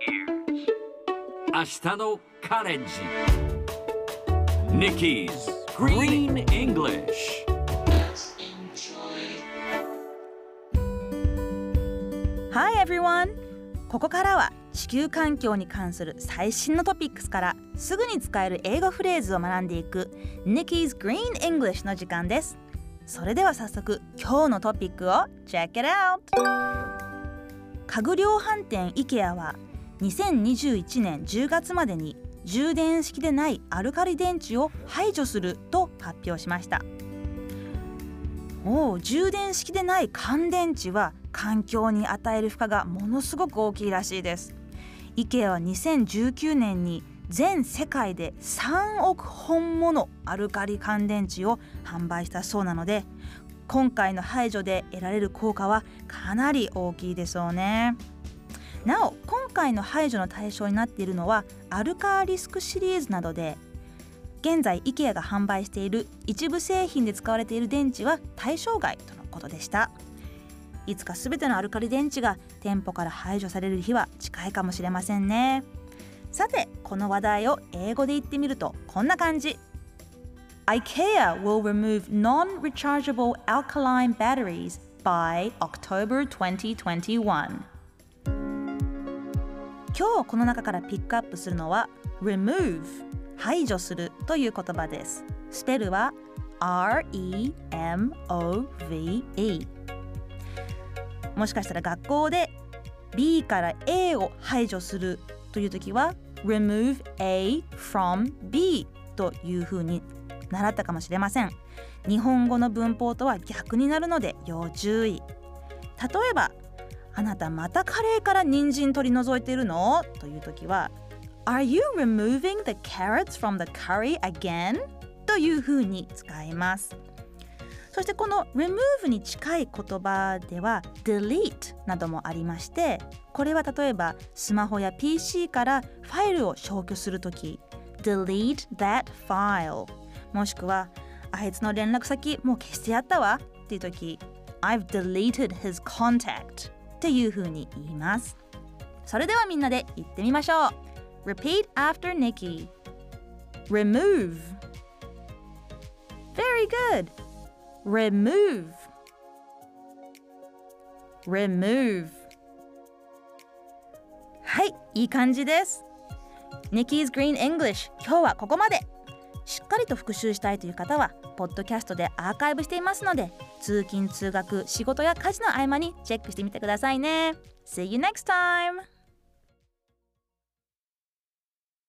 明日のカレッジ Nikki's Green English Hi everyone! ここからは地球環境に関する最新のトピックスからすぐに使える英語フレーズを学んでいく Nikki's Green English の時間ですそれでは早速今日のトピックを Check it out! 家具量販店 IKEA は2021年10月までに充電式でないアルカリ電池を排除すると発表しました。お充電式でない乾電池は環境に与える負荷がものすごく大きいらしいです。IKEA は2019年に全世界で3億本ものアルカリ乾電池を販売したそうなので今回の排除で得られる効果はかなり大きいでしょうね。なお今回の排除の対象になっているのはアルカーリスクシリーズなどで現在 IKEA が販売している一部製品で使われている電池は対象外とのことでした。いつか全てのアルカリ電池が店舗から排除される日は近いかもしれませんね。さてこの話題を英語で言ってみるとこんな感じ。IKEA will remove non-rechargeable alkaline batteries by October 2021今日この中からピックアップするのは remove 排除するという言葉です。スペルは R-E-M-O-V-E もしかしたら学校で B から A を排除するという時は remove A from B というふうに習ったかもしれません。日本語の文法とは逆になるので要注意。例えばあなたまたカレーから人参取り除いているの？という時は Are you removing the carrots from the curry again? というふうに使います。そしてこの remove に近い言葉では delete などもありましてこれは例えばスマホや PC からファイルを消去するとき delete that file もしくはあいつの連絡先もう消してやったわ。っていう時 I've deleted his contact っていう風に言いますそれではみんなで言ってみましょう Repeat after Nikki Remove Very good Remove Remove はいいい感じです Nikki's Green English 今日はここまでしっかりと復習したいという方はポッドキャストでアーカイブしていますので通勤通学仕事や家事の合間にチェックしてみてくださいね See you next time!